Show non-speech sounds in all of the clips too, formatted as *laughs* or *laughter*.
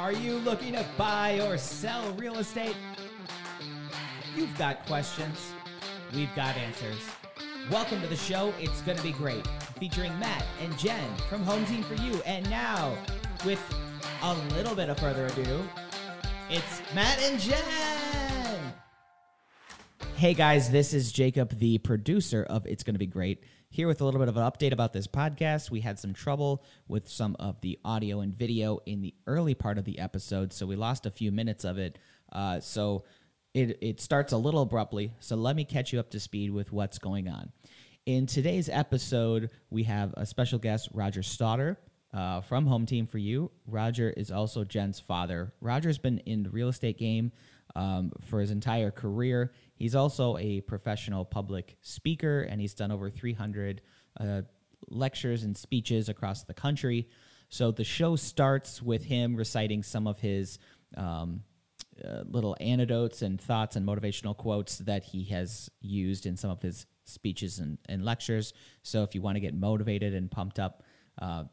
Are you looking to buy or sell real estate? You've got questions. We've got answers. Welcome to the show. It's going to be great. Featuring Matt and Jen from Home Team for You. And now, with a little bit of further ado, it's Matt and Jen. Hey guys, this is Jacob, the producer of It's to Be Great, here with a little bit of an update about this podcast. We had some trouble with some of the audio and video in the early part of the episode, so we lost a few minutes of it. Uh, so it, it starts a little abruptly, so let me catch you up to speed with what's going on. In today's episode, we have a special guest, Roger Stauder. Uh, from Home Team for You. Roger is also Jen's father. Roger's been in the real estate game um, for his entire career. He's also a professional public speaker, and he's done over 300 uh, lectures and speeches across the country. So the show starts with him reciting some of his um, uh, little anecdotes and thoughts and motivational quotes that he has used in some of his speeches and, and lectures. So if you want to get motivated and pumped up, uh,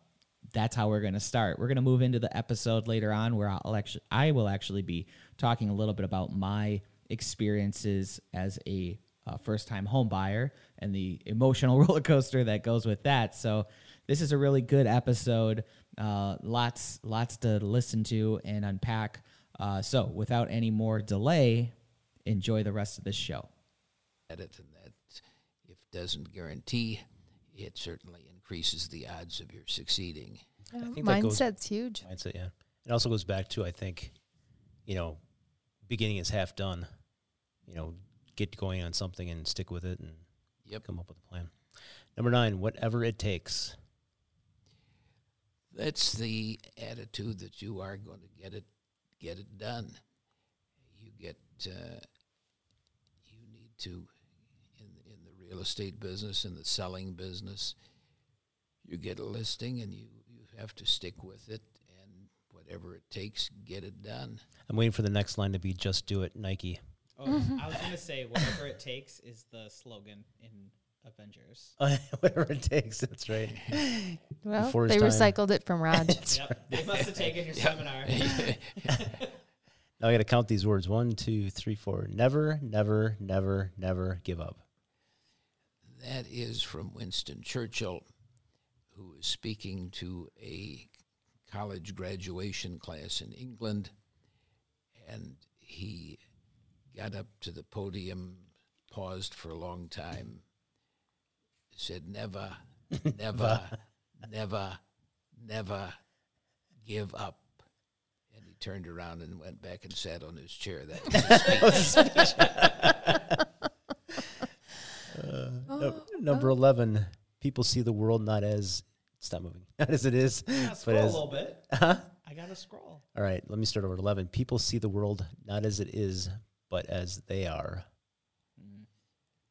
that's how we're going to start. We're going to move into the episode later on where I'll actually I will actually be talking a little bit about my experiences as a uh, first time home buyer and the emotional *laughs* roller coaster that goes with that. So this is a really good episode. Uh, lots lots to listen to and unpack. Uh, so without any more delay, enjoy the rest of this show. Edit and that if doesn't guarantee, it certainly increases the odds of your succeeding. I think that goes- Mindset's huge. mindset. Yeah, it also goes back to I think, you know, beginning is half done. You know, get going on something and stick with it and Yep. come up with a plan. Number nine, whatever it takes. That's the attitude that you are going to get it get it done. You get uh, you need to in in the real estate business in the selling business. You get a listing and you you have to stick with it whatever it takes, get it done. I'm waiting for the next line to be "Just do it, Nike." Oh, I was going to say whatever it takes is the slogan in Avengers. *laughs* whatever it takes. That's right. *laughs* Well, Before they recycled it from Raj. *laughs* Yep, they must have taken your seminar. Now I got to count these words: one, two, three, four. Never, never, never, never give up. That is from Winston Churchill, who was speaking to a college graduation class in England. And he got up to the podium, paused for a long time, said, *laughs* Never, never, never, never give up. And he turned around and went back and sat on his chair. That was his speech. No- number eleven. People see the world not as it's not moving, not *laughs* as it is, but scroll a as. little bit. *laughs* Huh? I got to scroll. All right, let me start over. at Eleven. People see the world not as it is, but as they are.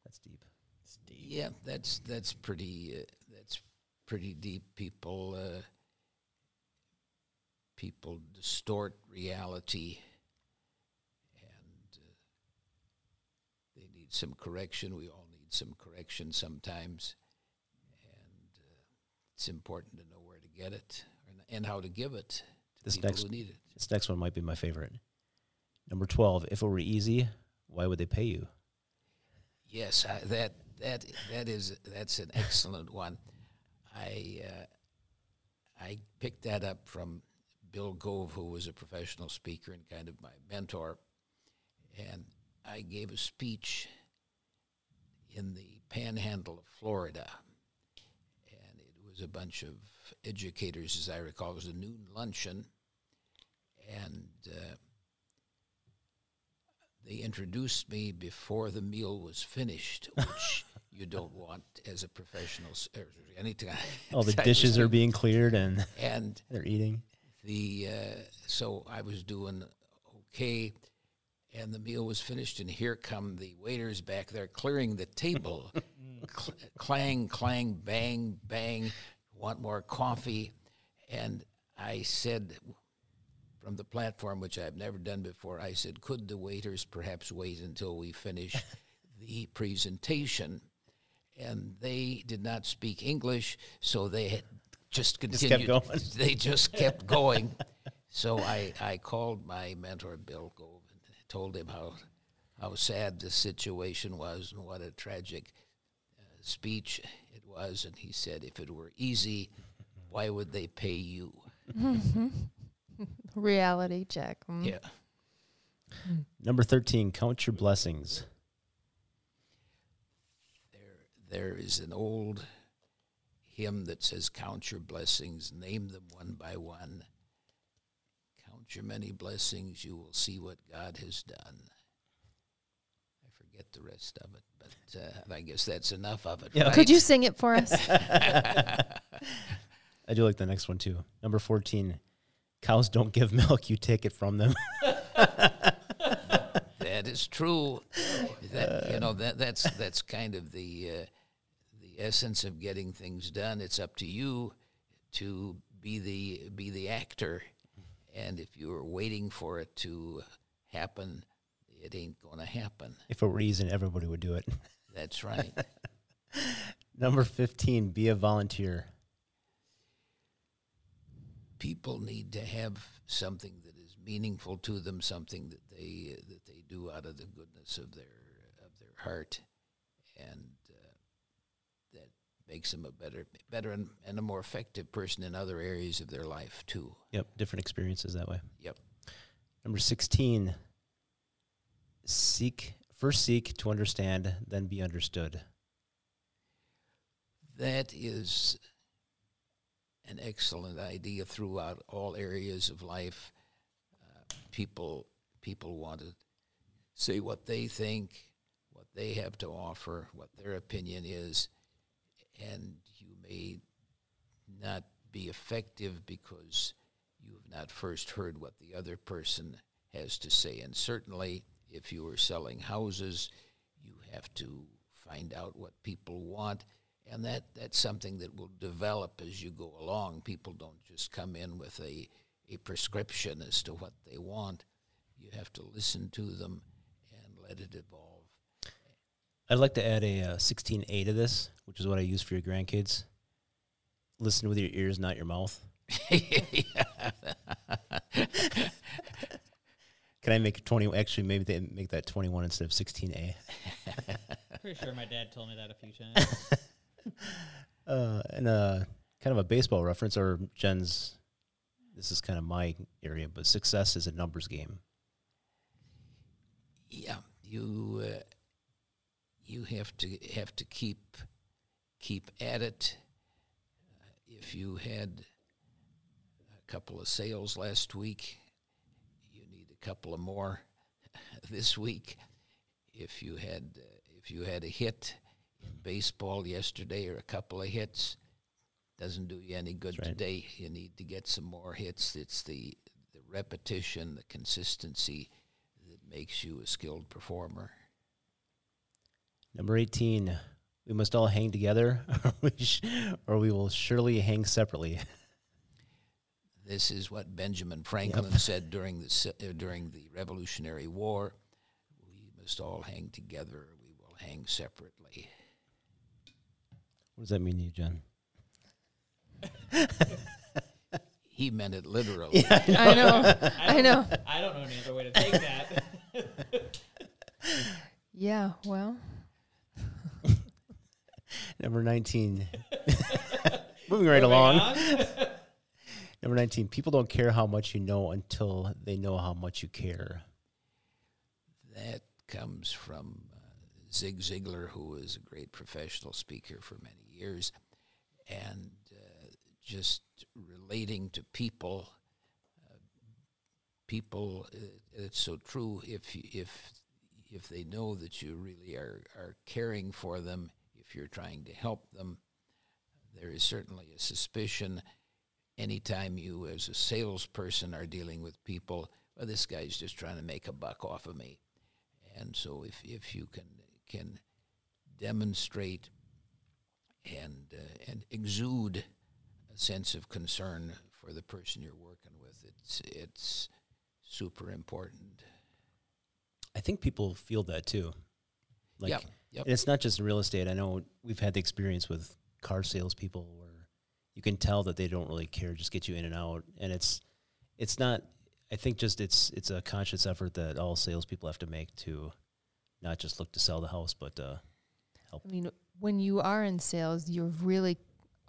That's deep. Steve. Yeah, that's that's pretty uh, that's pretty deep. People uh, people distort reality, and uh, they need some correction. We all need some correction sometimes, and it's important to know where to get it and, how to give it to This people next- who need it. This next one might be my favorite. Number twelve. If it were easy, why would they pay you? Yes, I, that that that is that's an excellent one. I uh, I picked that up from Bill Gove, who was a professional speaker and kind of my mentor, and I gave a speech in the Panhandle of Florida, was a bunch of educators, as I recall. It was a noon luncheon, and uh, they introduced me before the meal was finished, which *laughs* you don't want as a professional. or Anytime. *laughs* All the dishes are being cleared and And *laughs* they're eating. the uh, so I was doing okay, and the meal was finished, and here come the waiters back there clearing the table. *laughs* Mm. Cl- clang, clang, bang, bang. Want more coffee? And I said from the platform, which I've never done before, I said, "Could the waiters perhaps wait until we finish *laughs* the presentation?" And they did not speak English, so they had just kept continued. going. They just kept *laughs* going. So I, I called my mentor Bill and told him how how sad the situation was and what a tragic uh, speech it was, and he said, if it were easy, why would they pay you? *laughs* Reality check. Mm. Yeah. Number 13, count your blessings. There, there is an old hymn that says, Count your blessings, name them one by one. Count your many blessings, you will see what God has done. I forget the rest of it, but uh, I guess that's enough of it. Yeah. right? Could you sing it for us? *laughs* I do like the next one too. Number 14, cows don't give milk, you take it from them. *laughs* That is true. That you know that that's that's kind of the uh, the essence of getting things done. It's up to you to be the be the actor, and if you are waiting for it to happen, it ain't going to happen. if a reason, everybody would do it. *laughs* That's right. *laughs* Number 15, be a volunteer. People need to have something that is meaningful to them, something that they that they do out of the goodness of their of their heart, and makes them a better better and, and a more effective person in other areas of their life too. Yep, different experiences that way. Yep. Number 16, seek first seek to understand, then be understood. That is an excellent idea throughout all areas of life. Uh, people people want to say what they think, what they have to offer, what their opinion is, and you may not be effective because you have not first heard what the other person has to say. And certainly, if you are selling houses, you have to find out what people want and that that's something that will develop as you go along. People don't just come in with a a prescription as to what they want. You have to listen to them and let it evolve. I'd like to add a uh, 16A to this, which is what I use for your grandkids. Listen with your ears, not your mouth. *laughs* Can I make 20? Actually, maybe they make that 21 instead of 16A. *laughs* Pretty sure my dad told me that a few times. *laughs* Uh, and uh, kind of a baseball reference, or Jen's, this is kind of my area, but success is a numbers game. yeah, you uh, you have to have to keep keep at it. Uh, if you had a couple of sales last week, you need a couple of more *laughs* this week. If you had uh, if you had a hit in baseball yesterday or a couple of hits, doesn't do you any good right. today. You need to get some more hits. It's the the repetition, the consistency that makes you a skilled performer. Number 18, we must all hang together, *laughs* or we, sh- or we will surely hang separately. This is what Benjamin Franklin said during the uh, during the Revolutionary War. We must all hang together. or We will hang separately. What does that mean to you, John? He meant it literally. I know. I know. I don't know any other way to take that. *laughs* Yeah, well, Number 19. *laughs* Moving right Moving along. *laughs* Number 19. People don't care how much you know until they know how much you care. That comes from uh, Zig Ziglar, who was a great professional speaker for many years, and uh, just relating to people. Uh, people, uh, it's so true. If if if they know that you really are are caring for them, if you're trying to help them, there is certainly a suspicion. Anytime you, as a salesperson, are dealing with people, well, this guy's just trying to make a buck off of me. And so if, if you can can demonstrate and uh, and exude a sense of concern for the person you're working with, it's it's super important. I think people feel that too. Like, yep, yep. And it's not just in real estate. I know we've had the experience with car salespeople where you can tell that they don't really care, just get you in and out. And it's it's not. I think just it's it's a conscious effort that all salespeople have to make to not just look to sell the house, but uh, help. I mean, when you are in sales, you're really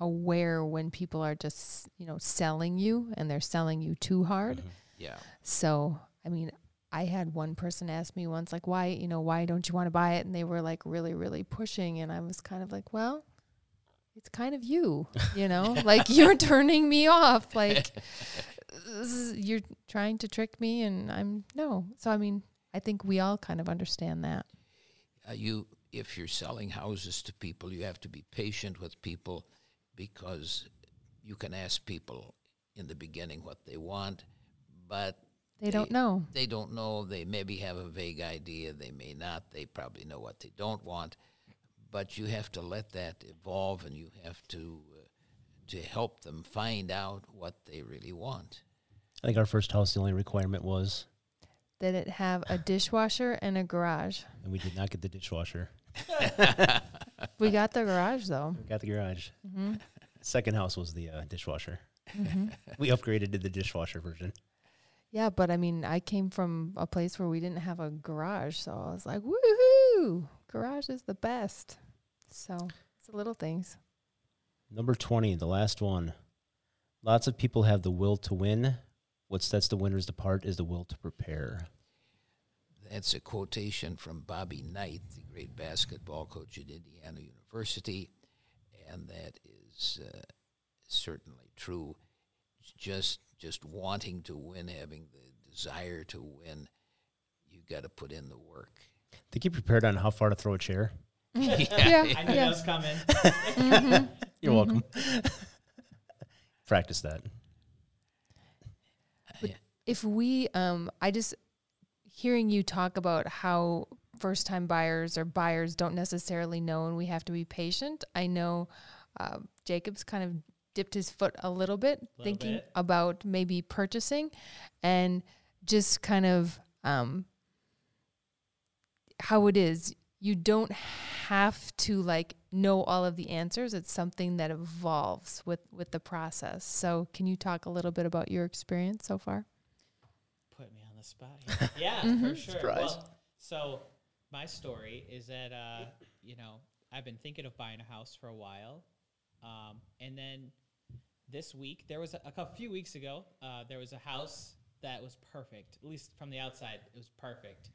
aware when people are just, you know, selling you and they're selling you too hard. Yeah. So, I mean, I had one person ask me once, like, why, you know, why don't you want to buy it? And they were like really, really pushing. And I was kind of like, well, it's kind of you, you know, *laughs* like you're turning me off. Like, *laughs* this is- you're trying to trick me. And I'm, no. So, I mean, I think we all kind of understand that. Uh, you, if you're selling houses to people, you have to be patient with people because you can ask people in the beginning what they want, but They don't know. they don't know. They maybe have a vague idea. They may not. They probably know what they don't want. But you have to let that evolve, and you have to uh, to help them find out what they really want. I think our first house, the only requirement was, That it have a dishwasher and a garage. and we did not get the dishwasher. *laughs* We got the garage though. We got the garage. hmm Second house was the uh, dishwasher. hmm *laughs* We upgraded to the dishwasher version. Yeah, but I mean, I came from a place where we didn't have a garage, so I was like, "Woohoo! Garage is the best." So it's the little things. Number 20, the last one. Lots of people have the will to win. What sets the winners apart is the will to prepare. That's a quotation from Bobby Knight, the great basketball coach at Indiana University, and that is uh, certainly true. Just just wanting to win, having the desire to win, you got to put in the work. Think you prepared on how far to throw a chair? *laughs* *laughs* Yeah, I knew yeah. that was coming. Mhm. You're welcome. Practice that. But if we, um, I just hearing you talk about how first time buyers or buyers don't necessarily know and we have to be patient. I know uh, Jacob's kind of dipped his foot a little bit Little thinking bit. about maybe purchasing and just kind of um, how it is. You don't have to like know all of the answers. It's something that evolves with with the process. So, can you talk a little bit about your experience so far? Put me on the spot here. *laughs* Yeah, Mhm. for sure. Surprise. Well, so my story is that uh, you know I've been thinking of buying a house for a while, um, and then this week there was a, a cou- few weeks ago uh, there was a house that was perfect. At least from the outside, it was perfect.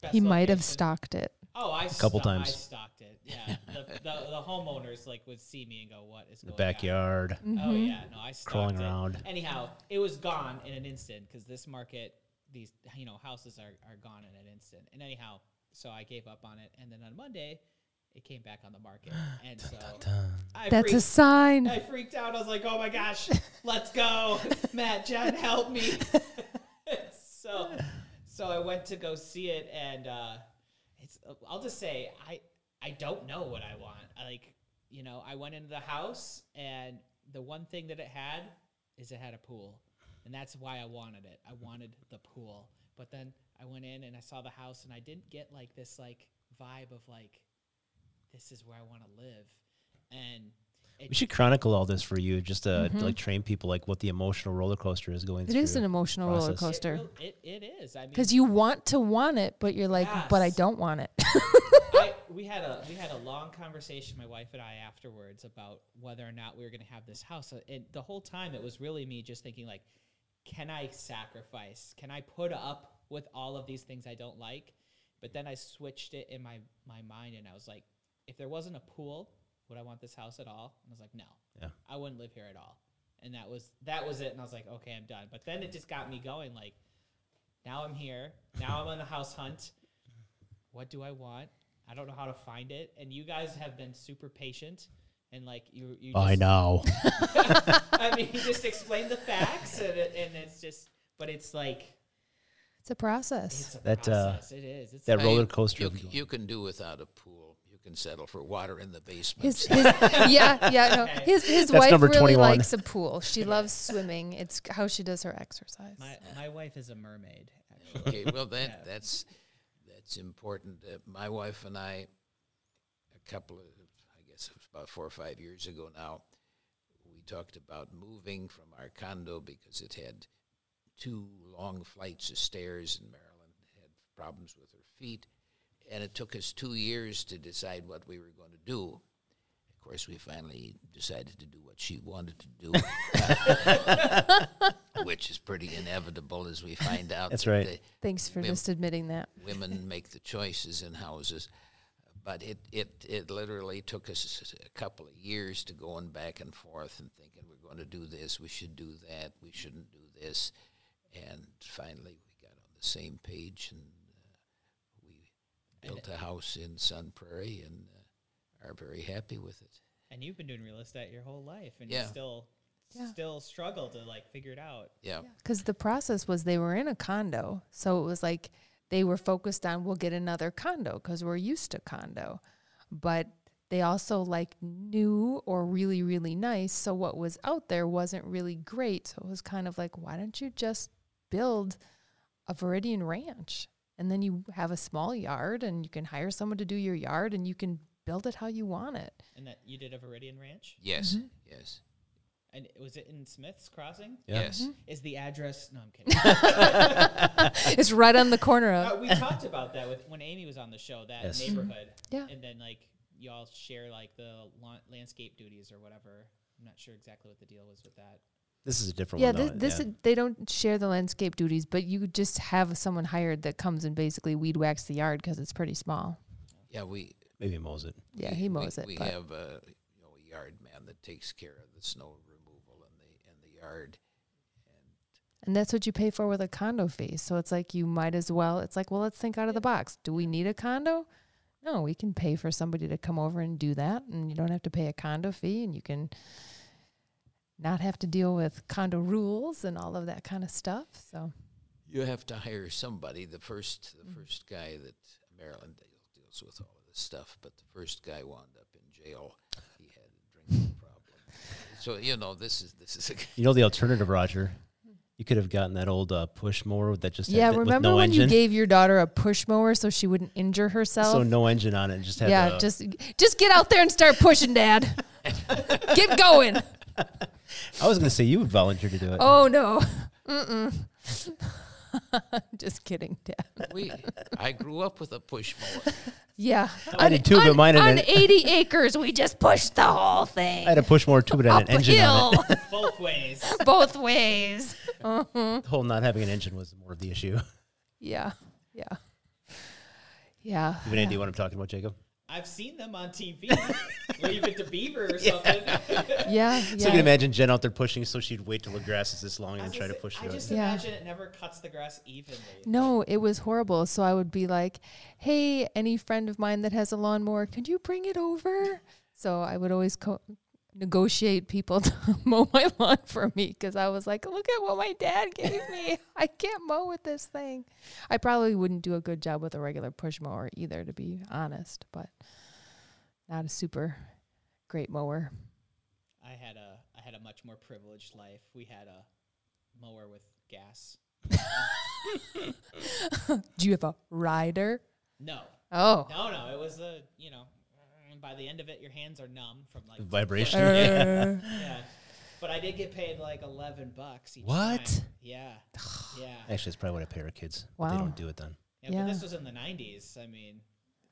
Best he might have stocked it. Oh, I couple sto- I times. stocked it. Yeah, the, the, the homeowners like would see me and go, "What is The going on?" backyard, Oh Mhm. yeah, no, I stocked crawling it. around. Anyhow, it was gone in an instant because this market, these you know houses are are gone in an instant. And anyhow, so I gave up on it, and then on Monday, it came back on the market, *gasps* and so I That's a sign. I freaked out. I was like, "Oh my gosh, *laughs* let's go, Matt, Jen, help me!" *laughs* so, so I went to go see it, and uh, it's. I'll just say, I I don't know what I want. I like, you know, I went into the house, and the one thing that it had is it had a pool, and that's why I wanted it. I wanted the pool, but then I went in and I saw the house, and I didn't get like this like vibe of like, this is where I want to live, and. We should chronicle all this for you, just to Mhm. like train people like what the emotional roller coaster is going It through. It is an emotional roller process. it, coaster real- it, it is. I mean, because you want to want it, but you're like, but I don't want it. I, we had a we had a long conversation, my wife and I, afterwards about whether or not we were going to have this house. Uh, And the whole time, it was really me just thinking like, can I sacrifice? Can I put up with all of these things I don't like? But then I switched it in my my mind, and I was like, if there wasn't a pool, would I want this house at all? And I was like, no, Yeah. I wouldn't live here at all. And that was that was it. And I was like, okay, I'm done. But then it just got me going. Like, now I'm here. Now I'm on the house hunt. What do I want? I don't know how to find it. And you guys have been super patient. And like you, you I just, know. *laughs* *laughs* I mean, you just explain the facts, and, it, and it's just, but it's like It's a process. it's a That, uh, it is. It's that like- roller coaster. You, of c- going- you can do without a pool. You can settle for water in the basement. His, his yeah, yeah, no. *laughs* His his That's wife really 21. likes a pool. *laughs* She loves swimming. It's how she does her exercise. my my wife is a mermaid. Actually. okay, well *laughs* that Yeah. that's that's important. Uh, my wife and I, a couple of, I guess it was about four or five years ago now, we talked about moving from our condo because it had two long flights of stairs, and Marilyn had problems with her feet. And it took us two years to decide what we were going to do. Of course, we finally decided to do what she wanted to do, *laughs* which is pretty inevitable as we find out. That's that right. Thanks for Women- just admitting that. women make the choices in houses. But it, it, it literally took us a couple of years to going back and forth and thinking we're going to do this, we should do that, we shouldn't do this. And finally, we got on the same page and we built a house in Sun Prairie and uh, are very happy with it. And you've been doing real estate your whole life, and Yeah. you still Yeah. still struggle to like figure it out. Yeah. Because the process was they were in a condo. So it was like they were focused on, we'll get another condo because we're used to condo. But they also like new or really, really nice. So what was out there wasn't really great. So it was kind of like, why don't you just build a Veridian ranch? And then you have a small yard and you can hire someone to do your yard and you can build it how you want it. And that you did a Veridian Ranch, Yes, yes, and was it in Smith's Crossing? Yeah. yes. Is the address? No, I'm kidding. *laughs* it's right on the corner of. Uh, we talked about that with when Amy was on the show. That Yes. neighborhood, Yeah. and then like you all share like the la- landscape duties or whatever. I'm not sure exactly what the deal was with that. This is a different Yeah, one. this, this yeah. is, they don't share the landscape duties, but you just have someone hired that comes and basically weed whacks the yard because it's pretty small. Yeah, we maybe mows it. Yeah, he mows we, it. We but have a you know a yard man that takes care of the snow removal in the in the yard. and that's what you pay for with a condo fee. So it's like you might as well. It's like, well, let's think out of the box. Do we need a condo? No, we can pay for somebody to come over and do that, and you don't have to pay a condo fee, and you can not have to deal with condo rules and all of that kind of stuff. So You have to hire somebody. The first, the Mm-hmm. first guy that Marilyn deal- deals with all of this stuff, but the first guy wound up in jail. He had a drinking problem. So you know, this is this is a You know the alternative, Roger. You could have gotten that old uh, push mower that just yeah, had the, remember with no when engine. you gave your daughter a push mower so she wouldn't injure herself? so no engine on it, just had yeah, the, just just get out there and start pushing, Dad. *laughs* get going. *laughs* I was going to say you would volunteer to do it. Oh no. *laughs* Mm-mm. *laughs* just kidding, Dad. we. I grew up with a push mower. Yeah. I did too, but on, mine had on an- 80 acres, we just pushed the whole thing I had a push mower too, but it had an engine on hill, it. *laughs* Both ways. both ways. Mm-hmm. The whole not having an engine was more of the issue. Yeah, yeah, yeah. You have any idea what I'm talking about, Jacob? I've seen them on TV. Leave it to Beaver or *laughs* something. Yeah, *laughs* yeah. So you can imagine Jen out there pushing, so she'd wait till the grass is this long and was try to gonna push say, I through just it. Yeah. imagine it never cuts the grass evenly. No, it was horrible. So I would be like, "Hey, any friend of mine that has a lawnmower, can you bring it over?" So I would always co- negotiate people *laughs* to mow my lawn for me because I was like, "Look at what my dad gave me. *laughs* I can't mow with this thing." I probably wouldn't do a good job with a regular push mower either, to be honest. But not a super great mower. I had a I had a much more privileged life. We had a mower with gas. *laughs* Do you have a rider? No, Oh. no, no. It was a you know. By the end of it, your hands are numb from like Vibration. Uh, yeah. But I did get paid like eleven bucks each What? time. Yeah, *sighs* yeah. Actually, it's probably what I pay our kids. But they don't do it then. Yeah, Yeah. but this was in the '90s. I mean,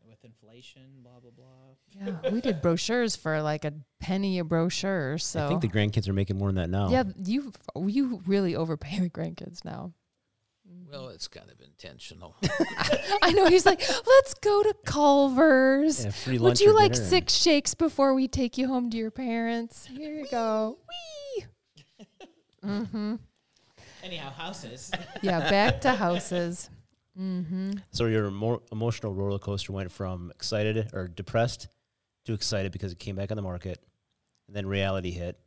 with inflation, blah blah blah. yeah, we did brochures for like a penny a brochure. So I think the grandkids are making more than that now. Yeah, you you really overpay the grandkids now. Well, it's kind of intentional. *laughs* I know he's like, let's go to Culver's. Yeah, free Would you like dinner six shakes before we take you home to your parents? Here you go. Wee. mm-hmm. Anyhow, houses. *laughs* Yeah, back to houses. Mm-hmm. So your more emotional roller coaster went from excited or depressed to excited because it came back on the market, and then reality hit,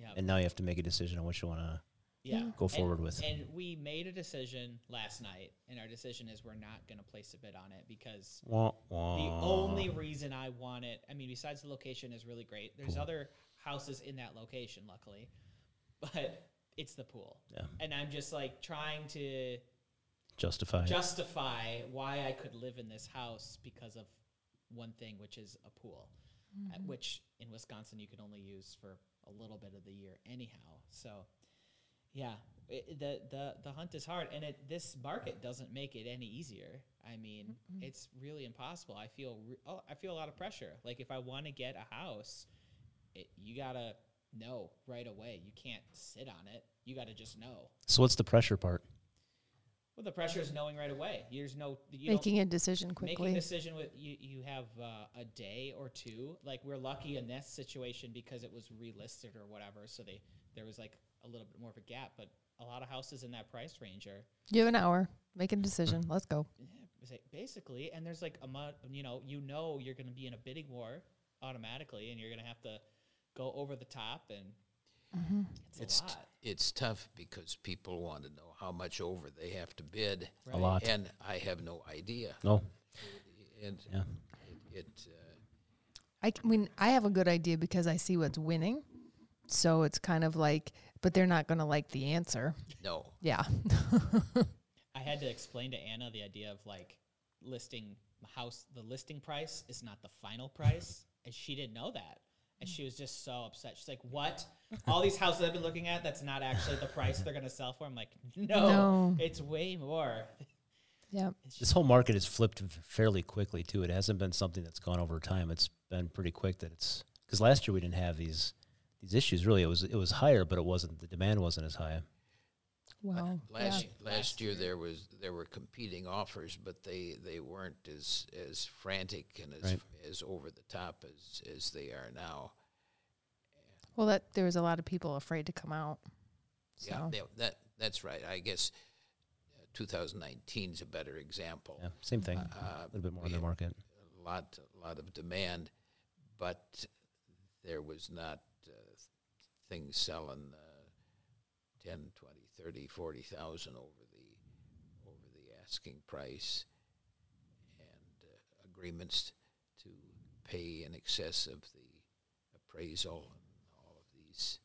yeah. and now you have to make a decision on what you want to yeah. go And- forward with. It. And we made a decision last night, and our decision is we're not going to place a bid on it because Wah, the only reason I want it, I mean, besides the location is really great. There's other houses in that location, luckily, *laughs* but it's the pool. Yeah. And I'm just like trying to justify. justify why I could live in this house because of one thing, which is a pool, uh, which in Wisconsin you can only use for a little bit of the year anyhow. So, yeah, it, the the the hunt is hard, and it this market doesn't make it any easier. I mean, it's really impossible. I feel re- oh, I feel a lot of pressure. Like if I want to get a house, it, you gotta know right away. You can't sit on it. You gotta just know. So what's the pressure part? Well, the pressure is knowing right away. There's no you don't- Making a decision quickly. making a decision with you you have uh, a day or two like we're lucky in this situation because it was relisted or whatever so they there was like a little bit more of a gap but a lot of houses in that price range are You have an hour. Make a decision. *clears throat* Let's go. yeah, basically and there's like a month you know you know you're going to be in a bidding war automatically and you're going to have to go over the top and it's, It's a t- lot it's tough because people want to know how much over they have to bid, A lot. and I have no idea. No. And Yeah. it, it uh, I c- mean, I have a good idea because I see what's winning. So it's kind of like, but they're not going to like the answer. no, Yeah. I had to explain to Anna the idea of like listing house. The listing price is not the final price, and she didn't know that, and she was just so upset. She's like, "What? All these houses I've been looking at, that's not actually the price they're gonna sell for." I'm like, "No, No. it's way more." yeah. This whole market has flipped fairly quickly too. It hasn't been something that's gone over time. It's been pretty quick that it's because last year we didn't have these these issues. Really, it was it was higher, but it wasn't the demand wasn't as high. Wow. last yeah. last Last year year. there was there were competing offers, but they, they weren't as as frantic and as Right. as over the top as as they are now. Well, that there was a lot of people afraid to come out. So Yeah, they- that that's right. I guess uh, 2019 is a better example. Yeah, same thing. Uh, a little bit more in the market. a lot a lot of demand, but there was not uh, things selling uh, 10, 20, 30, 40,000 over the over the asking price and uh, agreements to pay in excess of the appraisal and all of these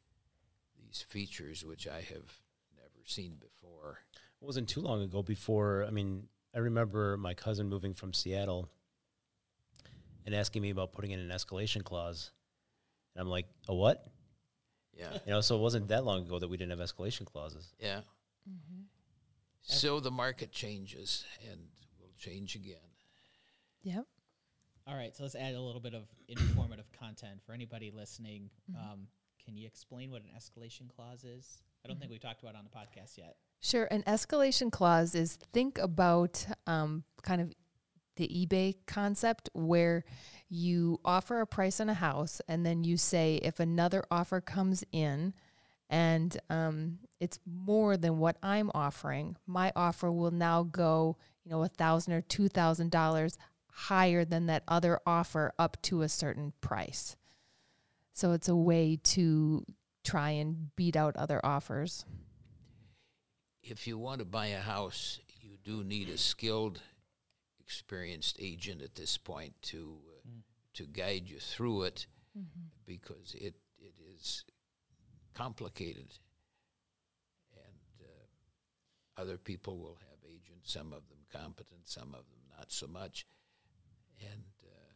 these features which I have never seen before. It wasn't too long ago before. I mean, I remember my cousin moving from Seattle and asking me about putting in an escalation clause, and I'm like, a what? Yeah. You know, so it wasn't that long ago that we didn't have escalation clauses. Yeah. So the market changes and will change again. Yep. all right, so let's add a little bit of informative content for anybody listening. Um, can you explain what an escalation clause is? I don't think we talked about it on the podcast yet. Sure. An escalation clause is think about um, kind of the eBay concept where you offer a price on a house and then you say if another offer comes in and um, it's more than what I'm offering, my offer will now go, you know, a thousand or two thousand dollars higher than that other offer up to a certain price. So it's a way to try and beat out other offers. If you want to buy a house, you do need a skilled, experienced agent at this point to uh, to guide you through it because it it is complicated, and uh, other people will have agents. Some of them competent, some of them not so much, and uh,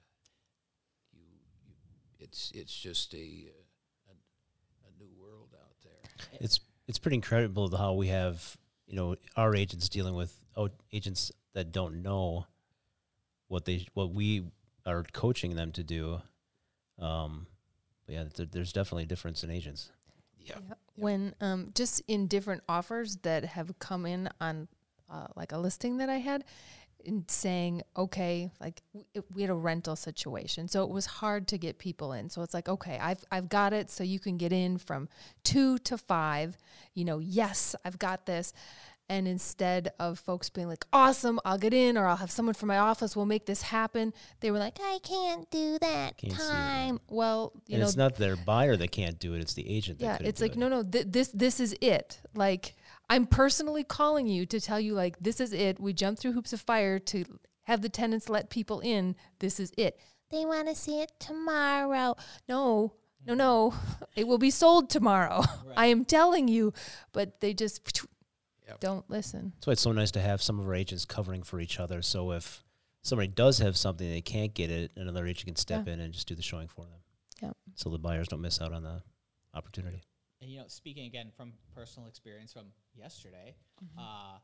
you, you it's it's just a, uh, a a new world out there. It's it's pretty incredible how we have you know our agents dealing with oh, agents that don't know what they what we are coaching them to do. Um, but yeah, there, there's definitely a difference in agents. Yeah. Yeah. When um, just in different offers that have come in on uh, like a listing that I had, in saying, okay, like w- it, we had a rental situation, so it was hard to get people in. So it's like, okay, I've I've got it, so you can get in from two to five. You know, yes, I've got this. And instead of folks being like, awesome, I'll get in, or I'll have someone from my office we'll make this happen, they were like, I can't do that Can't time. Well, you and know, it's not their buyer that can't do it; it's the agent. That yeah it's like it. no no th- this this is it. Like i'm personally calling you to tell you like this is it. We jumped through hoops of fire to have the tenants let people in. This is it. They want to see it tomorrow. No no no. It will be sold tomorrow. *laughs* I am telling you. But they just Yep. don't listen That's why it's so nice to have some of our agents covering for each other. So if somebody does have something they can't get it, another agent can step in and just do the showing for them. Yep. So the buyers don't miss out on the opportunity. and you know, speaking again from personal experience from yesterday, uh,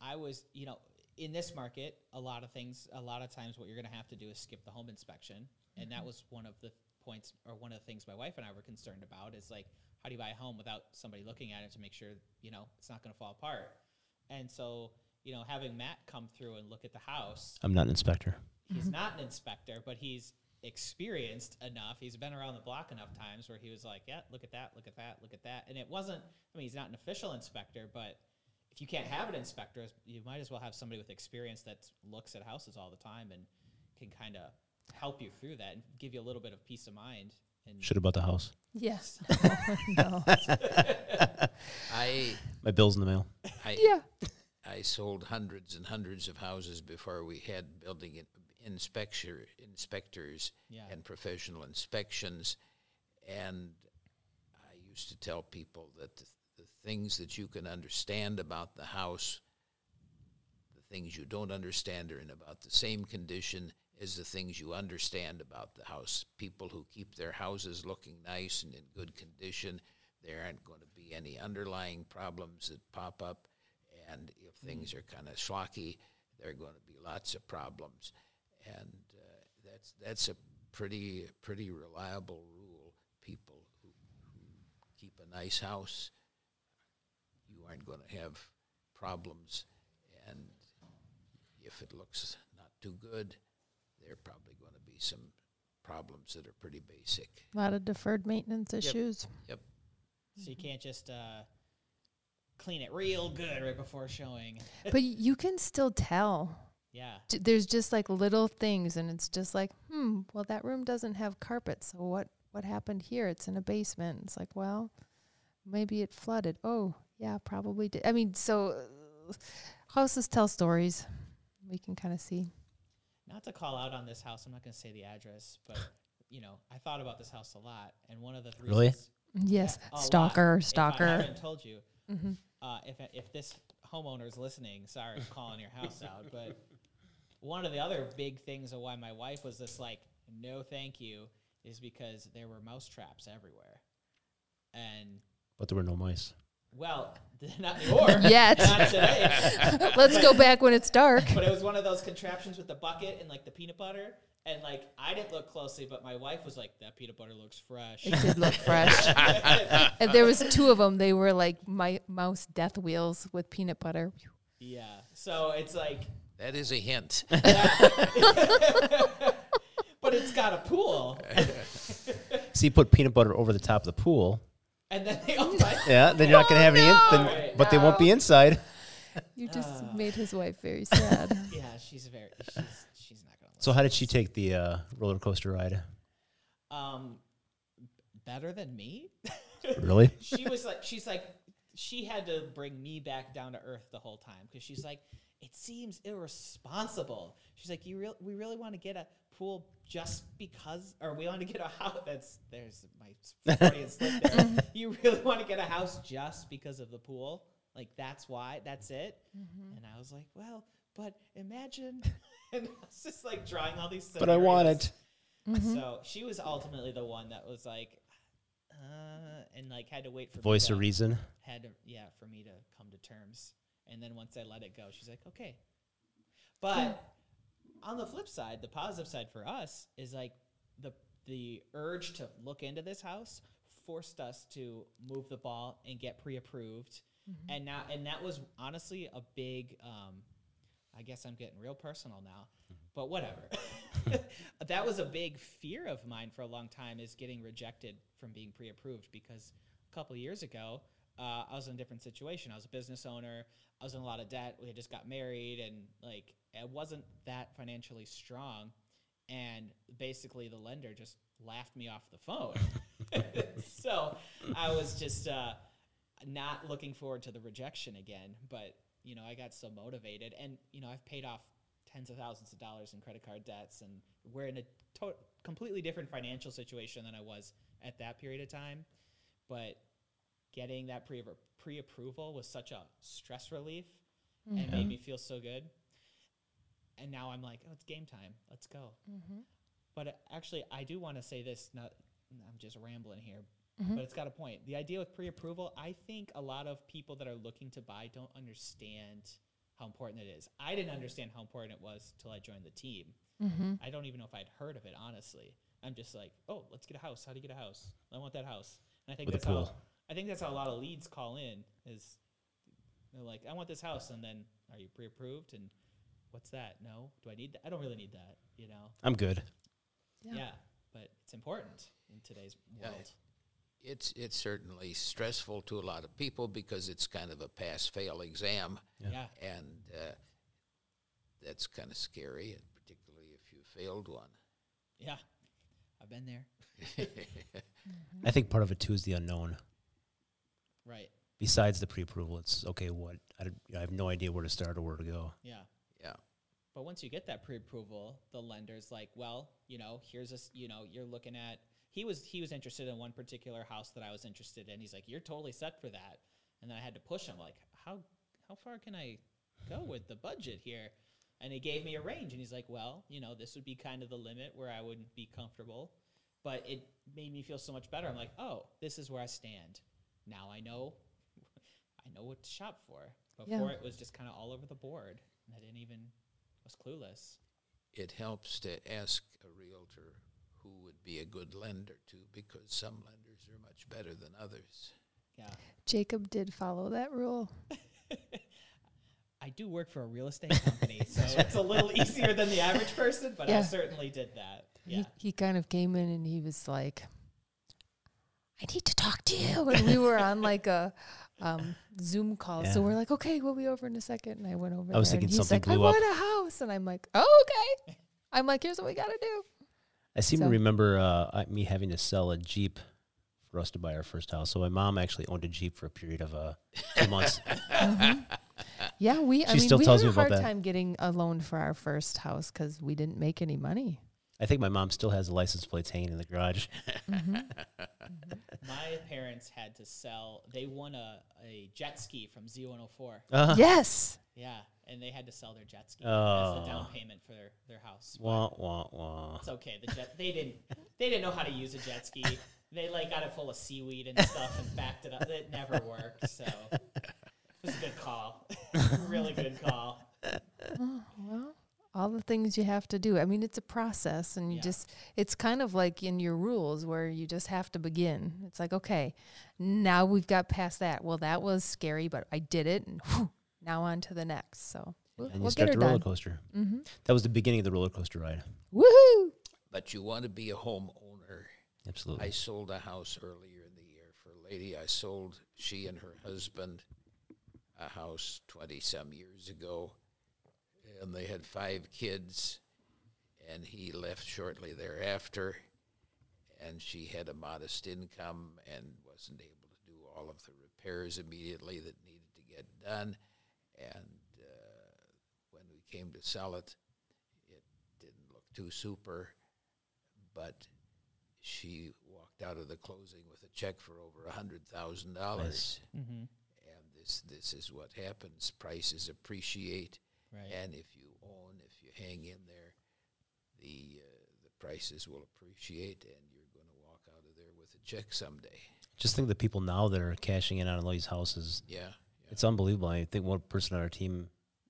I was, you know, in this market, a lot of things, a lot of times, what you're going to have to do is skip the home inspection, and that was one of the points, or one of the things my wife and I were concerned about is like, how do you buy a home without somebody looking at it to make sure, you know, it's not going to fall apart? And so, you know, having Matt come through and look at the house, I'm not an inspector. he's mm-hmm. not an inspector, but he's experienced enough. He's been around the block enough times where he was like, "Yeah, look at that, look at that, look at that." And it wasn't. I mean, he's not an official inspector, but if you can't have an inspector, you might as well have somebody with experience that looks at houses all the time and can kind of help you through that and give you a little bit of peace of mind. And Should have bought the house. Yes. *laughs* *laughs* no. I, My bill's in the mail. I, Yeah. I sold hundreds and hundreds of houses before we had building in- inspector, inspectors Yeah. and professional inspections. And I used to tell people that the, the things that you can understand about the house, the things you don't understand are in about the same condition as the things you understand about the house. People who keep their houses looking nice and in good condition, there aren't going to be any underlying problems that pop up. And if things are kind of schlocky, there are going to be lots of problems. And uh, that's that's a pretty pretty reliable rule. People who, who keep a nice house, you aren't going to have problems. And if it looks not too good, there are probably going to be some problems that are pretty basic. A lot of deferred maintenance issues. Yep. so you can't just uh, clean it real good right before showing. *laughs* But you can still tell. Yeah. J- There's just like little things, and it's just like, hmm, well, that room doesn't have carpet. So what? What happened here? It's in a basement. It's like, well, maybe it flooded. Oh, yeah, probably did. I mean, so uh, houses tell stories. We can kind of see. Not to call out on this house, I'm not going to say the address, but you know, I thought about this house a lot, and one of the reasons, Really? Yes, stalker, lot. stalker, If I haven't told you, hmm uh, if if this homeowner is listening, sorry, I'm calling your house out. But one of the other big things of why my wife was this like, no, thank you, is because there were mouse traps everywhere, and But there were no mice. Well, *laughs* not anymore. *laughs* Yet. not today. *laughs* Let's go back when it's dark. but it was one of those contraptions with the bucket and like the peanut butter. And like I didn't look closely, but my wife was like, "That peanut butter looks fresh." It did look fresh. and there was two of them. They were like my mouse death wheels with peanut butter. yeah. So it's like, That is a hint. but it's got a pool, So you put peanut butter over the top of the pool. And then they *laughs* open. Yeah, then you're not gonna have any. In, then, no. but they won't be inside. You just Ah. made his wife very sad. *laughs* Yeah, she's very. She's she's not gonna. So how did she take the uh, roller coaster ride? Um, better than me. *laughs* Really? she was like, she's like, she had to bring me back down to earth the whole time because she's like, it seems irresponsible. She's like, you real, we really want to get a pool just because, or we want to get a *laughs* house. That's there's my Freudian slip there. You really want to get a house just because of the pool? Like that's why? That's it? Mm-hmm. And I was like, well, but imagine. *laughs* and I was just like drawing all these. But I want scenarios. it. Mm-hmm. So she was ultimately the one that was like, uh, and like had to wait for Voice to, of reason. Had to, yeah, for me to come to terms. And then once I let it go, she's like, okay. But on the flip side, the positive side for us is like the the urge to look into this house forced us to move the ball and get pre-approved. And now, and that was honestly a big. Um, I guess I'm getting real personal now, but whatever. *laughs* *laughs* that was a big fear of mine for a long time is getting rejected from being pre-approved because a couple of years ago uh, I was in a different situation. I was a business owner. I was in a lot of debt. We had just got married, and like I wasn't that financially strong. And basically, the lender just laughed me off the phone. *laughs* *laughs* so I was just uh, not looking forward to the rejection again. But you know, I got so motivated, and you know, I've paid off tens of thousands of dollars in credit card debts, and we're in a to- completely different financial situation than I was at that period of time. But getting that pre pre approval was such a stress relief and made me feel so good. And now I'm like, oh, it's game time. Let's go. But uh, actually, I do want to say this. Not, I'm just rambling here. Mhm. But it's got a point. The idea with pre-approval, I think a lot of people that are looking to buy don't understand how important it is. I didn't understand how important it was till I joined the team. Mm-hmm. I don't even know if I'd heard of it honestly. I'm just like, oh, let's get a house. How do you get a house? I want that house. And I think With a that's how pool. I think that's how a lot of leads call in is they're like, I want this house, and then are you pre-approved? And what's that? No, do I need that? I don't really need that. You know? I'm good. Yeah. Yeah. but it's important in today's Yeah. world. It's it's certainly stressful to a lot of people because it's kind of a pass-fail exam, Yeah. Yeah. and uh, that's kind of scary, and particularly if you failed one. yeah, I've been there. *laughs* I think part of it too is the unknown. Right. Besides the pre-approval, it's okay. What I, I have no idea where to start or where to go. Yeah. Yeah, But once you get that pre-approval, the lender's like, well, you know, here's a, s- you know, you're looking at. He was he was interested in one particular house that I was interested in. He's like, you're totally set for that. And then I had to push him like, how how far can I go *laughs* with the budget here? And he gave me a range, and he's like, well, you know, this would be kind of the limit where I wouldn't be comfortable. But it made me feel so much better. I'm like, oh, this is where I stand. Now I know, I know what to shop for. Yeah. Before it was just kind of all over the board. And I didn't even was clueless. it helps to ask a realtor who would be a good lender to, because some lenders are much better than others. Yeah. Jacob did follow that rule. *laughs* I do work for a real estate company, *laughs* so it's a little easier than the average person, but I certainly did that. Yeah. He, he kind of came in and he was like, I need to talk to you. And we were on like a um, Zoom call. So we're like, okay, we'll be over in a second. And I went over I was there thinking and he's something like, I blew up. want a house. And I'm like, oh, okay. I'm like, here's what we got to do. I seem So- to remember uh, me having to sell a Jeep for us to buy our first house. So my mom actually owned a Jeep for a period of uh, two months. *laughs* Yeah, we, I She mean, still we tells had me a hard time getting a loan for our first house because we didn't make any money. I think my mom still has the license plates hanging in the garage. *laughs* My parents had to sell. They won a, a jet ski from Z104. Uh, yes. Yeah, and they had to sell their jet ski as the down Oh. payment for their, their house. Wah, wah, wah. It's okay. The jet they didn't they didn't know how to use a jet ski. They like got it full of seaweed and stuff and backed it up. It never worked. So it was a good call. *laughs* really good call. Oh, well, all the things you have to do. I mean, it's a process, and you Yeah. just, it's kind of like in your rules where you just have to begin. It's like, okay, now we've got past that. Well, that was scary, but I did it, and whew, now on to the next. So we'll, And you we'll start get the roller done. coaster. Mm-hmm. That was the beginning of the roller coaster ride. Woohoo! But you want to be a homeowner. Absolutely. I sold a house earlier in the year for a lady. I sold she and her husband a house 20 some years ago, and they had five kids, and he left shortly thereafter. And she had a modest income and wasn't able to do all of the repairs immediately that needed to get done. And uh, when we came to sell it, it didn't look too super, but she walked out of the closing with a check for over a hundred thousand dollars. Nice. Mm-hmm. And this this is what happens. Prices appreciate, Right. and if you own, if you hang in there, the uh, the prices will appreciate, and you're going to walk out of there with a check someday. Just think of the people now that are cashing in on all these houses. Yeah, yeah. It's unbelievable. I think one person on our team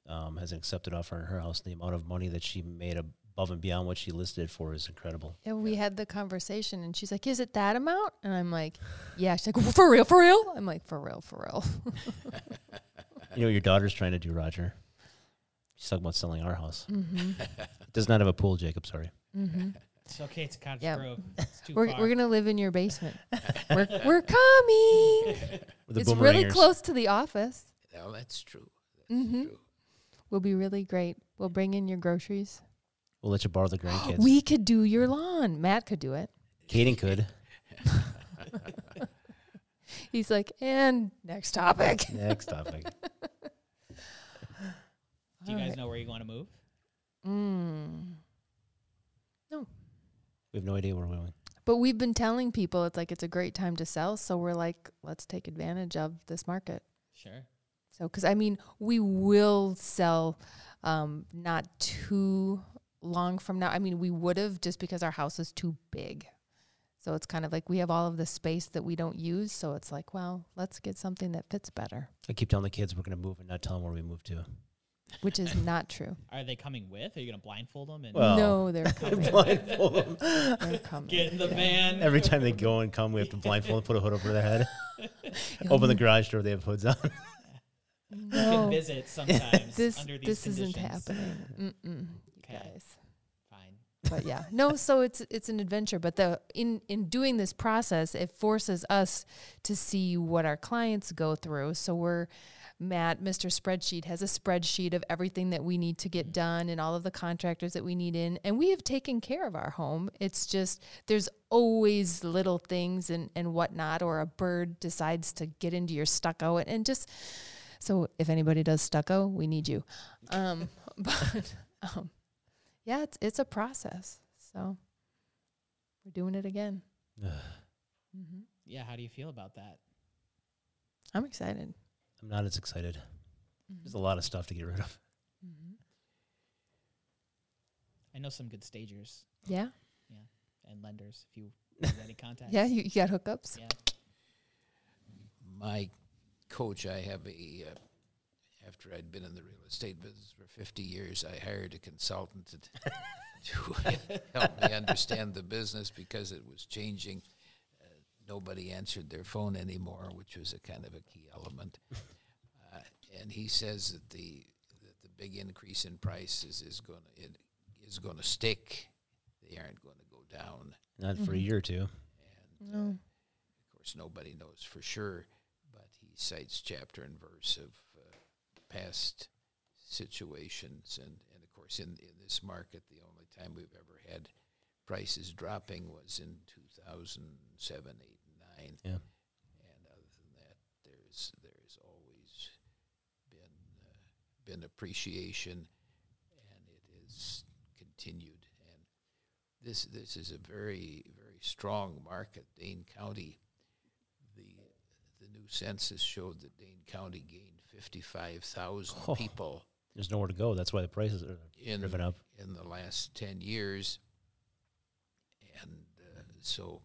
um, has an accepted offer on her house. and The amount of money that she made above and beyond what she listed for is incredible. Yeah, we had the conversation, and she's like, "Is it that amount?" And I'm like, "Yeah." She's like, "For real, for real." I'm like, "For real, for real." *laughs* You know what your daughter's trying to do, Roger? She's talking about selling our house. mm-hmm. It *laughs* does not have a pool, Jacob. Sorry. Mm-hmm. It's okay. It's Cottage Yeah. Grove. *laughs* It's too We're far. we're gonna live in your basement. *laughs* we're we're coming. It's really close to the office. Well, that's true. That's Mhm. true. Will be really great. We'll bring in your groceries. We'll let you borrow the grandkids. *gasps* we could do your lawn. Matt could do it. Kaden could. He's like, and next topic. Next topic. Do you guys Alright. know where you want to move? Mm. No. We have no idea where we're going. But we've been telling people it's like it's a great time to sell. So we're like, let's take advantage of this market. Sure. So, because I mean, we will sell um, not too long from now. I mean, we would have just because our house is too big. So it's kind of like we have all of the space that we don't use. So it's like, well, let's get something that fits better, I keep telling the kids we're going to move and not tell them where we move to. Which is *laughs* not true. Are they coming with? Are you gonna blindfold them and Well, no, they're *laughs* coming. blindfold them. they're *laughs* coming. get in the Yeah. van? Every time they go and come, we have to blindfold and put a hood over their head. Open the garage door, they have hoods on. You No, can visit sometimes this under these this isn't happening. Mm-mm, you Okay. guys. Fine. but yeah no so it's it's an adventure but the in in doing this process it forces us to see what our clients go through so we're Matt, Mr. Spreadsheet, has a spreadsheet of everything that we need to get done and all of the contractors that we need in. And we have taken care of our home. It's just there's always little things and, and whatnot, or a bird decides to get into your stucco and, and just so if anybody does stucco, we need you. Um, *laughs* but um, yeah, it's it's a process. So we're doing it again. *sighs* mm-hmm. Yeah. How do you feel about that? I'm excited. I'm not as excited. There's a lot of stuff to get rid of. Mhm. I know some good stagers Yeah. Yeah, and lenders. If you *laughs* have any contacts. yeah. You, you got hookups. Yeah. my coach, I have a, uh, after I'd been in the real estate business for 50 years, I hired a consultant to, *laughs* to help me understand the business because it was changing. Uh, nobody answered their phone anymore, which was a kind of a key element. *laughs* Uh, and he says that the that the big increase in prices is going to it is going to stick. They aren't going to go down. Not for a Mhm. year or two. And No. of course, nobody knows for sure, but he cites chapter and verse of uh, past situations. And, and of course, in, in this market, the only time we've ever had prices dropping was in 2007, 8, and 9. Yeah. And other than that, there's, there's always been, uh, been appreciation, and it has continued. And this, this is a very, very strong market. Dane County, the, the new census showed that Dane County gained 55,000 Oh. people There's nowhere to go. That's why the prices are in driven up. in the last 10 years. So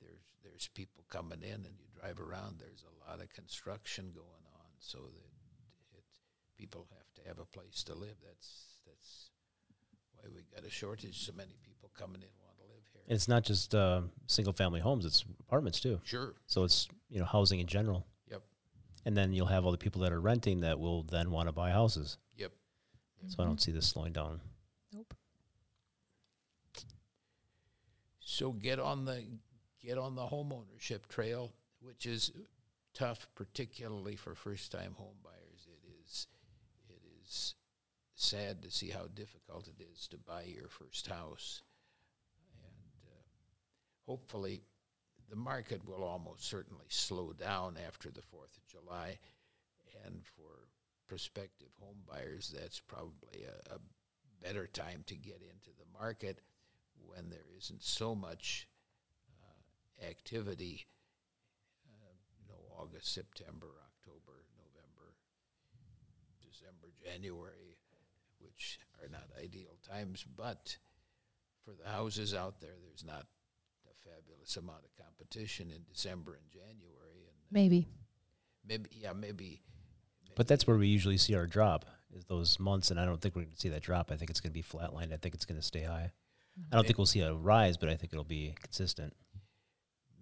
there's, there's people coming in, and you drive around, there's a lot of construction going on, so that it, people have to have a place to live. That's, that's why we got a shortage. So many people coming in want to live here. And it's not just uh, single family homes, it's apartments too. sure. So it's, you know, housing in general. Yep. And then you'll have all the people that are renting that will then want to buy houses. Yep. So I don't see this slowing down. Nope. So get on the get on the home ownership trail, which is tough, particularly for first time home buyers. It is it is sad to see how difficult it is to buy your first house, and uh, hopefully the market will almost certainly slow down after the Fourth of July, and for prospective home buyers, that's probably a, a better time to get into the market when there isn't so much uh, activity. Uh, you know, August, September, October, November, December, January, which are not ideal times. But for the houses out there, there's not a fabulous amount of competition in December and January, and Maybe. maybe yeah, maybe. But that's where we usually see our drop is those months, and I don't think we're going to see that drop. I think it's going to be flatlined. I think it's going to stay high. I don't think we'll see a rise, but I think it'll be consistent.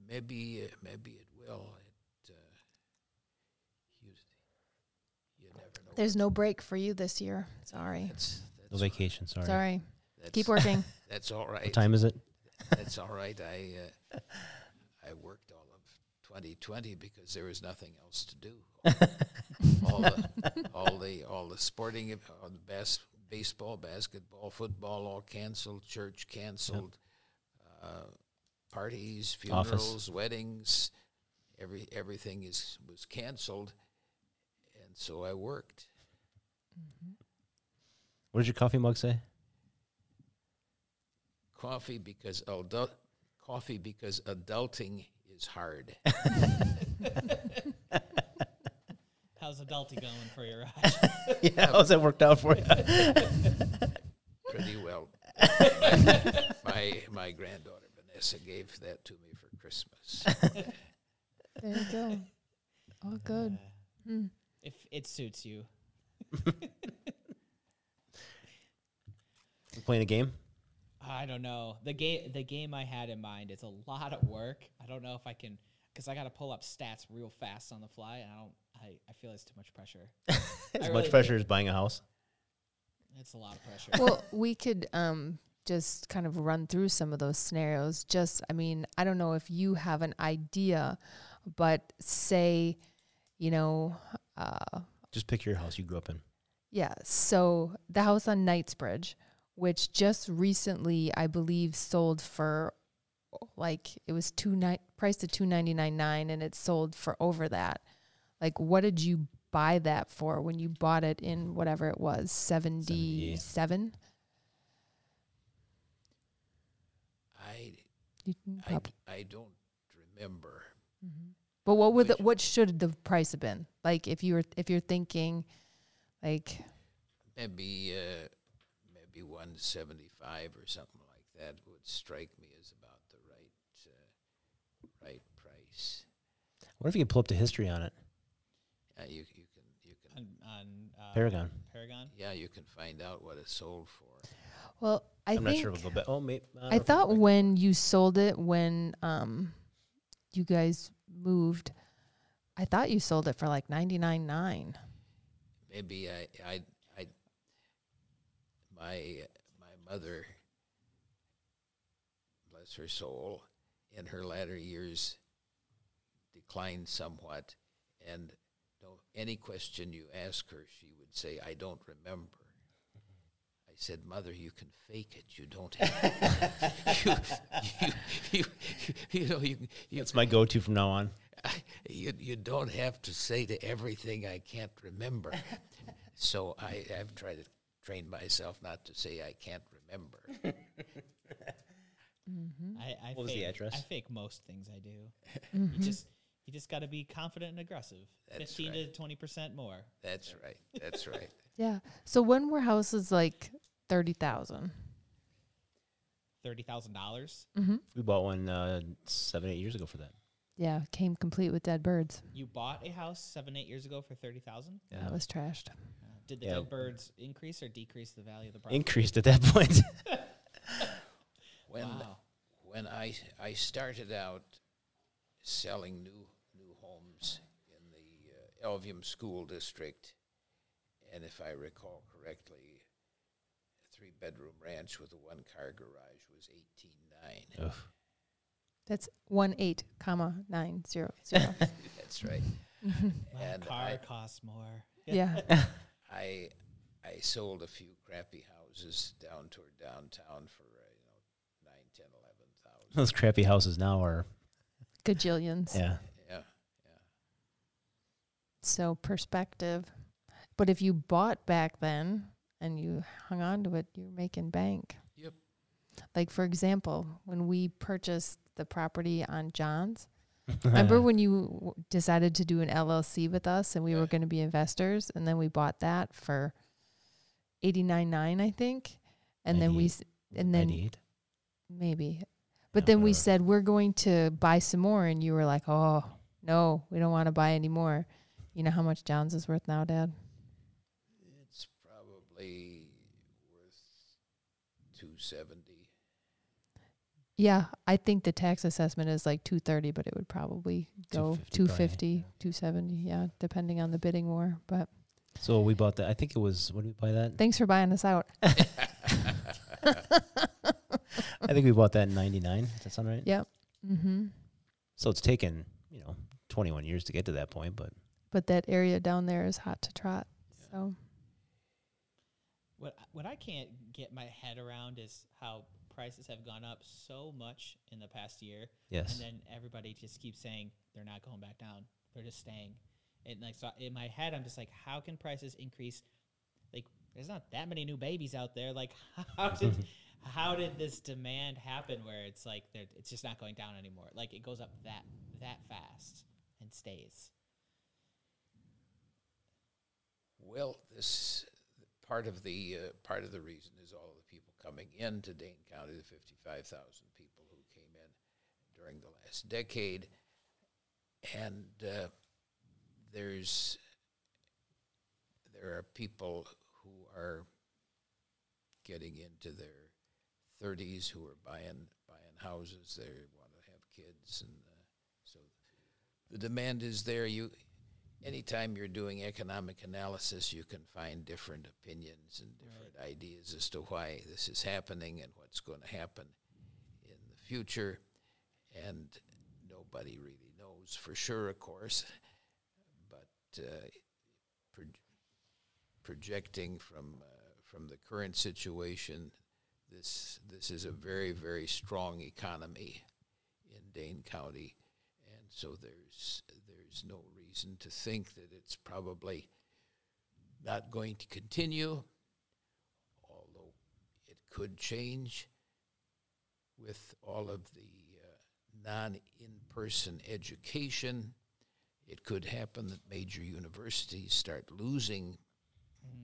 Maybe uh, maybe it will. It, uh, you, you never know. There's no break for you this year. Sorry. That's, No vacation. Sorry. Sorry. that's, Keep *laughs* working. That's all right. What time is it? That's all right. I uh, I worked all of 2020 because there was nothing else to do. all the all the all the sporting, ev- all the bas- baseball, basketball, football, all canceled. Church canceled. Uh, parties, Office. funerals, weddings, every everything is was canceled, and so I worked. What did your coffee mug say? Coffee because adult coffee because adulting is hard. *laughs* *laughs* How's adulting going for you, Rog? *laughs* yeah, how's that worked out for you? *laughs* pretty well. my my granddaughter Vanessa gave that to me for Christmas. *laughs* There you go. All good. Uh, Hmm. if it suits you. We're playing a game. I don't know. The game the game I had in mind is a lot of work. I don't know if I can because I got to pull up stats real fast on the fly, and I don't. I, I feel it's too much pressure. *laughs* As really much do. pressure as buying a house. It's a lot of pressure. well, we could um just kind of run through some of those scenarios. Just, I mean, I don't know if you have an idea, but say, you know, uh, Just pick your house you grew up in. yeah. So the house on Knightsbridge, which just recently, I believe, sold for like it was two nine priced at two ninety nine nine, and it sold for over that. Like, what did you buy that for when you bought it in whatever it was seventy seven? I, I, I don't remember. But what would the, what should the price have been? Like if you were if you're thinking like Maybe uh, maybe one seventy five or something like that would strike me as about the right uh, right price. What if you could pull up the history on it? Yeah, you you can you can on, on uh, Paragon. Paragon. yeah you can find out what it sold for. well I I'm not sure we'll go back. Oh, maybe. I thought when you sold it when um you guys moved I thought you sold it for like 99.9. Maybe I I I my my mother bless her soul in her latter years declined somewhat and no any question you ask her she would say I don't remember. I said, Mother, you can fake it. You don't have *laughs* you, you, you, you, know you, you That's my go-to from now on. *laughs* you, you don't have to say to everything I can't remember. so I, I've tried to train myself not to say I can't remember. *laughs* I, I What was the fake, address? I fake most things I do. Mm-hmm. You just you just got to be confident and aggressive. That's Fifteen to twenty percent more. That's right. That's *laughs* right. Yeah. So when were houses like 30,000? Thirty thousand dollars. Mhm. We bought one uh, seven, eight years ago for that. Yeah, came complete with dead birds. You bought a house seven eight years ago for thirty thousand. Yeah. That was trashed. Did the Yeah. dead birds increase or decrease the value of the property? Increased at that point. *laughs* When Wow. when I I started out selling new new homes in the uh, Elvehjem School District, and if I recall correctly, a three bedroom ranch with a one car garage was eighteen nine. Ugh. That's 1 8 comma 9 0 *laughs* 0. That's right. *laughs* And car I- costs more. yeah. *laughs* I I sold a few crappy houses down toward downtown for uh, you know nine, ten, eleven thousand. Those crappy houses now are, Gajillions. yeah. Yeah, yeah. So perspective. But if you bought back then and you hung on to it, you're making bank. Yep. Like for example, when we purchased the property on John's, *laughs* remember when you w- decided to do an LLC with us and we were going to be investors and then we bought that for 89.9 I think. And then we s- and then 98? maybe. But Yeah, then we said we're going to buy some more and you were like, "Oh, no, we don't want to buy any more." You know how much John's is worth now, dad? It's probably worth two seventy. Yeah, I think the tax assessment is like 230, but it would probably go 250 250, probably, 270, yeah, depending on the bidding war. But So we bought that. I think it was, when did we buy that? thanks for buying us out. *laughs* I think we bought that in 99. Does that sound right? Yep. Mm-hmm. So it's taken, you know, 21 years to get to that point, but But that area down there is hot to trot. So What what I can't get my head around is how prices have gone up so much in the past year, yes. and then everybody just keeps saying they're not going back down; they're just staying. And like so, in my head, I'm just like, how can prices increase? Like, there's not that many new babies out there. Like, *laughs* how did *laughs* how did this demand happen where it's like it's just not going down anymore? Like, it goes up that that fast and stays. Well, this part of the uh, part of the reason is all of the people coming into Dane County, the fifty-five thousand people who came in. during the last decade, and uh, there's there are people who are getting into their 30s who are buying buying houses. They want to have kids, and uh, so the demand is there. You, anytime you're doing economic analysis, you can find different opinions and different ideas as to why this is happening and what's going to happen in the future, and nobody really knows for sure, of course. But uh, pro- projecting from uh, from the current situation, this this is a very very strong economy in Dane County, and so there's there's no reason to think that it's probably not going to continue, although it could change with all of the uh, non-in-person education. It could happen that major universities start losing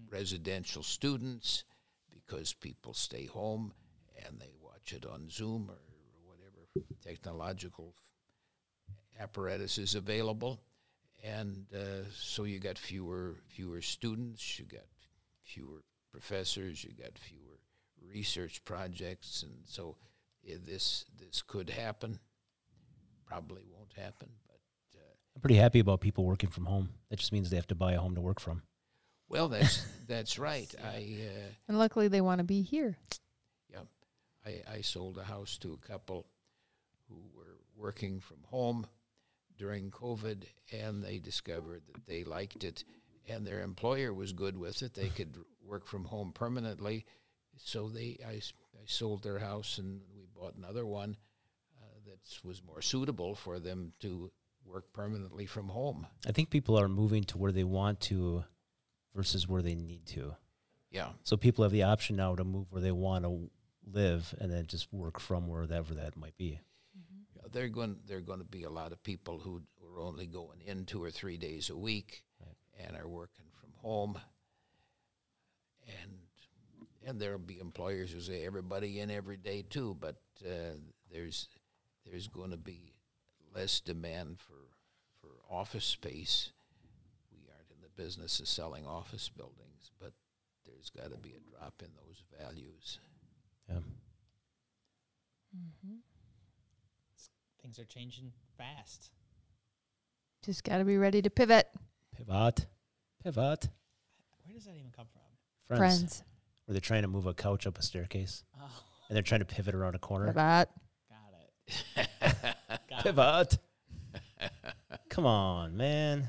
residential students because people stay home and they watch it on Zoom or whatever technological apparatus is available, and uh, so you got fewer fewer students, you got fewer professors, you got fewer research projects, and so this this could happen. Probably won't happen, but uh, I'm pretty happy about people working from home. That just means they have to buy a home to work from. well, that's that's *laughs* right. I. Uh, And luckily, they want to be here. Yeah, I, I sold a house to a couple who were working from home during COVID, and they discovered that they liked it, and their employer was good with it. They could work from home permanently, so they I sold their house, and we bought another one uh, that was more suitable for them to work permanently from home. I think people are moving to where they want to versus where they need to. Yeah, So people have the option now to move where they want to live and then just work from wherever that might be. Yeah, they're going. There are going to be a lot of people who are only going in two or three days a week, and are working from home. And and there'll be employers who say everybody in every day too, but uh, there's there's going to be less demand for for office space. We aren't in the business of selling office buildings, but there's got to be a drop in those values. Yeah. Things are changing fast. Just got to be ready to pivot. Pivot. Pivot. Where does that even come from? Friends. Friends. Where they're trying to move a couch up a staircase Oh, and they're trying to pivot around a corner. Pivot. got it. *laughs* Got it. Pivot. *laughs* Come on, man.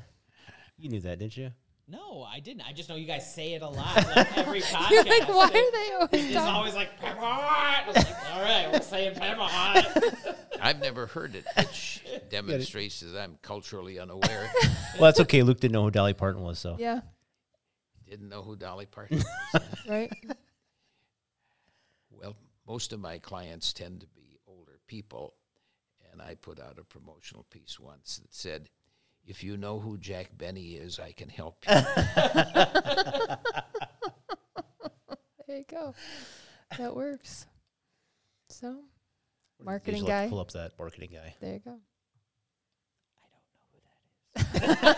You knew that, didn't you? No, I didn't. I just know you guys say it a lot. *laughs* Like every podcast. You're like, why are they always It's talking? always like pivot. I was like, All right, we're saying pivot. I've never heard it, *laughs* which demonstrates that I'm culturally unaware. *laughs* Well, that's okay. Luke didn't know who Dolly Parton was, so Yeah, Didn't know who Dolly Parton *laughs* was. right. well, most of my clients tend to be older people, and I put out a promotional piece once that said, "If you know who Jack Benny is, I can help you." There you go. That works. So, Would Marketing you like to guy. Pull up that marketing guy. there you go. I don't know who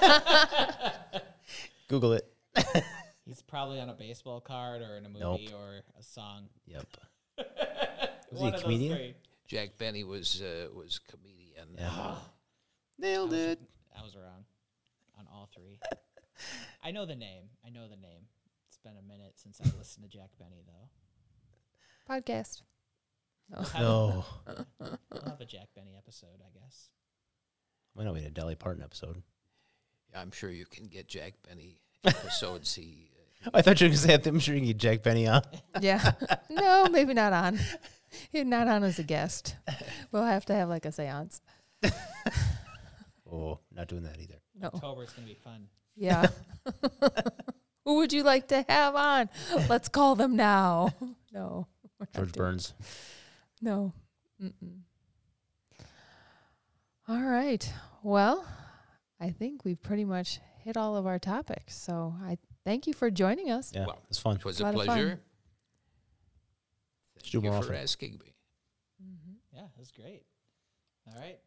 that is. *laughs* Google it. *laughs* He's probably on a baseball card or in a movie Nope. or a song. Yep. *laughs* Was he a One of those comedian? Jack Benny was uh, was comedian. Yeah. *gasps* Nailed it. I was wrong on all three. I know the name. I know the name. It's been a minute since I listened to Jack Benny, though. Podcast. We'll have, No. we'll have a Jack Benny episode, I guess. Why don't we had a Dolly Parton episode? I'm sure you can get Jack Benny *laughs* episodes. He, uh, I thought you were going to say, I'm sure you can get Jack Benny on. *laughs* Yeah. no, maybe not on. Not on as a guest. We'll have to have like a seance. Oh, not doing that either. No. October's going to be fun. Yeah. *laughs* Who would you like to have on? Let's call them now. No. George doing- Burns. No. Mm-mm. All right. Well, I think we've pretty much hit all of our topics. So I thank you for joining us. Yeah, Well, it's fun. it was A a lot of pleasure. Let's do Thank you more for often. asking me. Mm-hmm. Yeah, it was great. All right.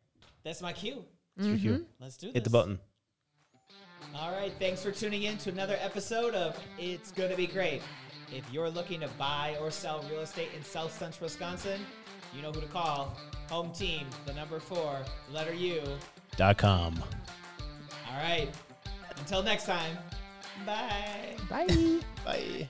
That's my cue. It's your cue. Let's do this. Hit the button. All right, thanks for tuning in to another episode of It's Gonna Be Great. If you're looking to buy or sell real estate in South Central Wisconsin, you know who to call. Home team, the number four, letter U. Dot com. All right, until next time, bye. Bye. Bye.